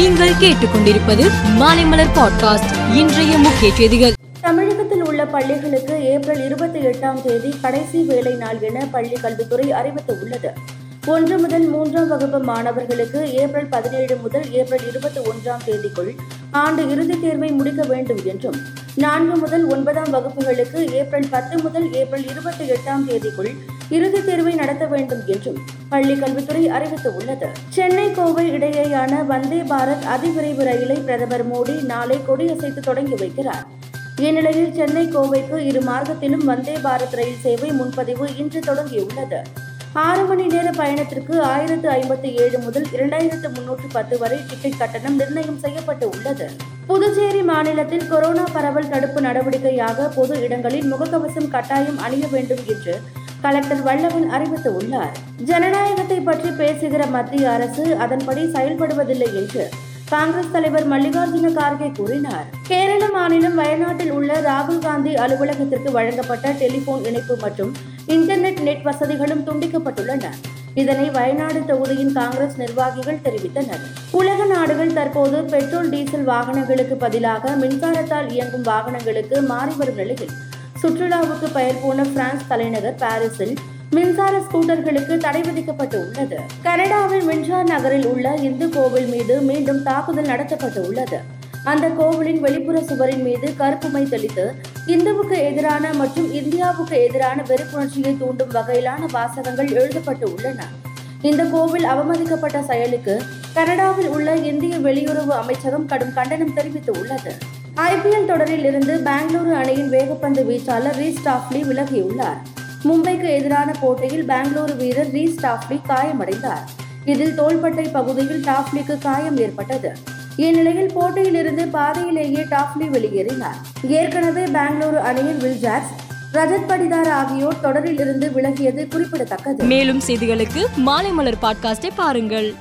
நீங்கள் கேட்டுக்கொண்டிருப்பது மாலைமலர் பாட்காஸ்ட். இன்றைய முக்கிய செய்திகள். தமிழகத்தில் உள்ள பள்ளிகளுக்கு ஏப்ரல் இருபத்தி எட்டாம் தேதி கடைசி வேலை நாள் என பள்ளி கல்வித்துறை அறிவித்துள்ளது. ஒன்று முதல் மூன்றாம் வகுப்பு மாணவர்களுக்கு ஏப்ரல் பதினேழு முதல் ஏப்ரல் இருபத்தி ஒன்றாம் தேதிக்குள் ஆண்டு இறுதித் தேர்வை முடிக்க வேண்டும் என்றும் நான்கு முதல் ஒன்பதாம் வகுப்புகளுக்கு ஏப்ரல் பத்து முதல் ஏப்ரல் இருபத்தி எட்டாம் தேதிக்குள் இறுதித் தேர்வை நடத்த வேண்டும் என்றும் பள்ளி கல்வித்துறை அறிவித்துள்ளது. சென்னை கோவை இடையேயான வந்தே பாரத் அதிவிரைவு ரயிலை பிரதமர் மோடி நாளை கொடியசைத்து தொடங்கி வைக்கிறார். இந்நிலையில் சென்னை கோவைக்கு இரு மார்க்கத்திலும் வந்தே பாரத் ரயில் சேவை முன்பதிவு இன்று தொடங்கியுள்ளது. ஆறு மணி நேர பயணத்திற்கு ஆயிரத்து ஐம்பத்தி ஏழு முதல் இரண்டாயிரத்து முன்னூற்று பத்து வரை டிக்கெட் கட்டணம் நிர்ணயம் செய்யப்பட்டு உள்ளது. புதுச்சேரி மாநிலத்தில் கொரோனா பரவல் தடுப்பு நடவடிக்கையாக பொது இடங்களில் முகக்கவசம் கட்டாயம் அணிய வேண்டும் என்று கலெக்டர் வல்லவன் அறிவித்துள்ளார். ஜனநாயகத்தை பற்றி பேசுகிற மத்திய அரசு அதன்படி செயல்படுவதில்லை என்று காங்கிரஸ் தலைவர் மல்லிகார்ஜுன கார்கே கூறினார். கேரள மாநிலம் வயநாட்டில் உள்ள ராகுல் காந்தி அலுவலகத்திற்கு வழங்கப்பட்ட டெலிபோன் இணைப்பு மற்றும் இன்டர்நெட் நெட் வசதிகளும் துண்டிக்கப்பட்டுள்ளன. இதனை வயநாடு தொகுதியின் காங்கிரஸ் நிர்வாகிகள் தெரிவித்தனர். உலக நாடுகள் தற்போது பெட்ரோல் டீசல் வாகனங்களுக்கு பதிலாக மின்சாரத்தால் இயங்கும் வாகனங்களுக்கு மாறி வரும் நிலையில் சுற்றுலாவுக்கு பெயர் போன பிரான்ஸ் தலைநகர் பாரிஸில் மின்சார ஸ்கூட்டர்களுக்கு தடை விதிக்கப்பட்டு உள்ளது. கனடாவில் மின்சார் நகரில் உள்ள இந்து கோவில் மீது மீண்டும் தாக்குதல் நடத்தப்பட்டு உள்ளது. அந்த கோவிலின் வெளிப்புற சுவரின் மீது கருப்புமை தெளித்து இந்துவுக்கு எதிரான மற்றும் இந்தியாவுக்கு எதிரான வெறுப்புணர்ச்சியை தூண்டும் வகையிலான வாசகங்கள் எழுதப்பட்டு உள்ளன. இந்த கோவில் அவமதிக்கப்பட்ட செயலுக்கு கனடாவில் உள்ள இந்திய வெளியுறவு அமைச்சகம் கடும் கண்டனம் தெரிவித்து உள்ளது. ஐபிஎல் தொடரில் இருந்து பெங்களூரு அணியின் வேகப்பந்து வீச்சாளர் ரீ ஸ்டாஃப்லி விலகியுள்ளார். மும்பைக்கு எதிரான போட்டியில் பெங்களூரு வீரர் ரீ ஸ்டாஃப்லி காயமடைந்தார். இதில் தோள்பட்டை பகுதியில் டாஃப்லிக்கு காயம் ஏற்பட்டது. இந்நிலையில் போட்டியிலிருந்து பாதையிலேயே டாப்லி வெளியேறினார். ஏற்கனவே பெங்களூரு அணியில் வில்ஜாக்ஸ் ரஜத் படிதார் ஆகியோர் தொடரில் இருந்து விலகியது குறிப்பிடத்தக்கது. மேலும் செய்திகளுக்கு மாலைமலர் பாட்காஸ்டை பாருங்கள்.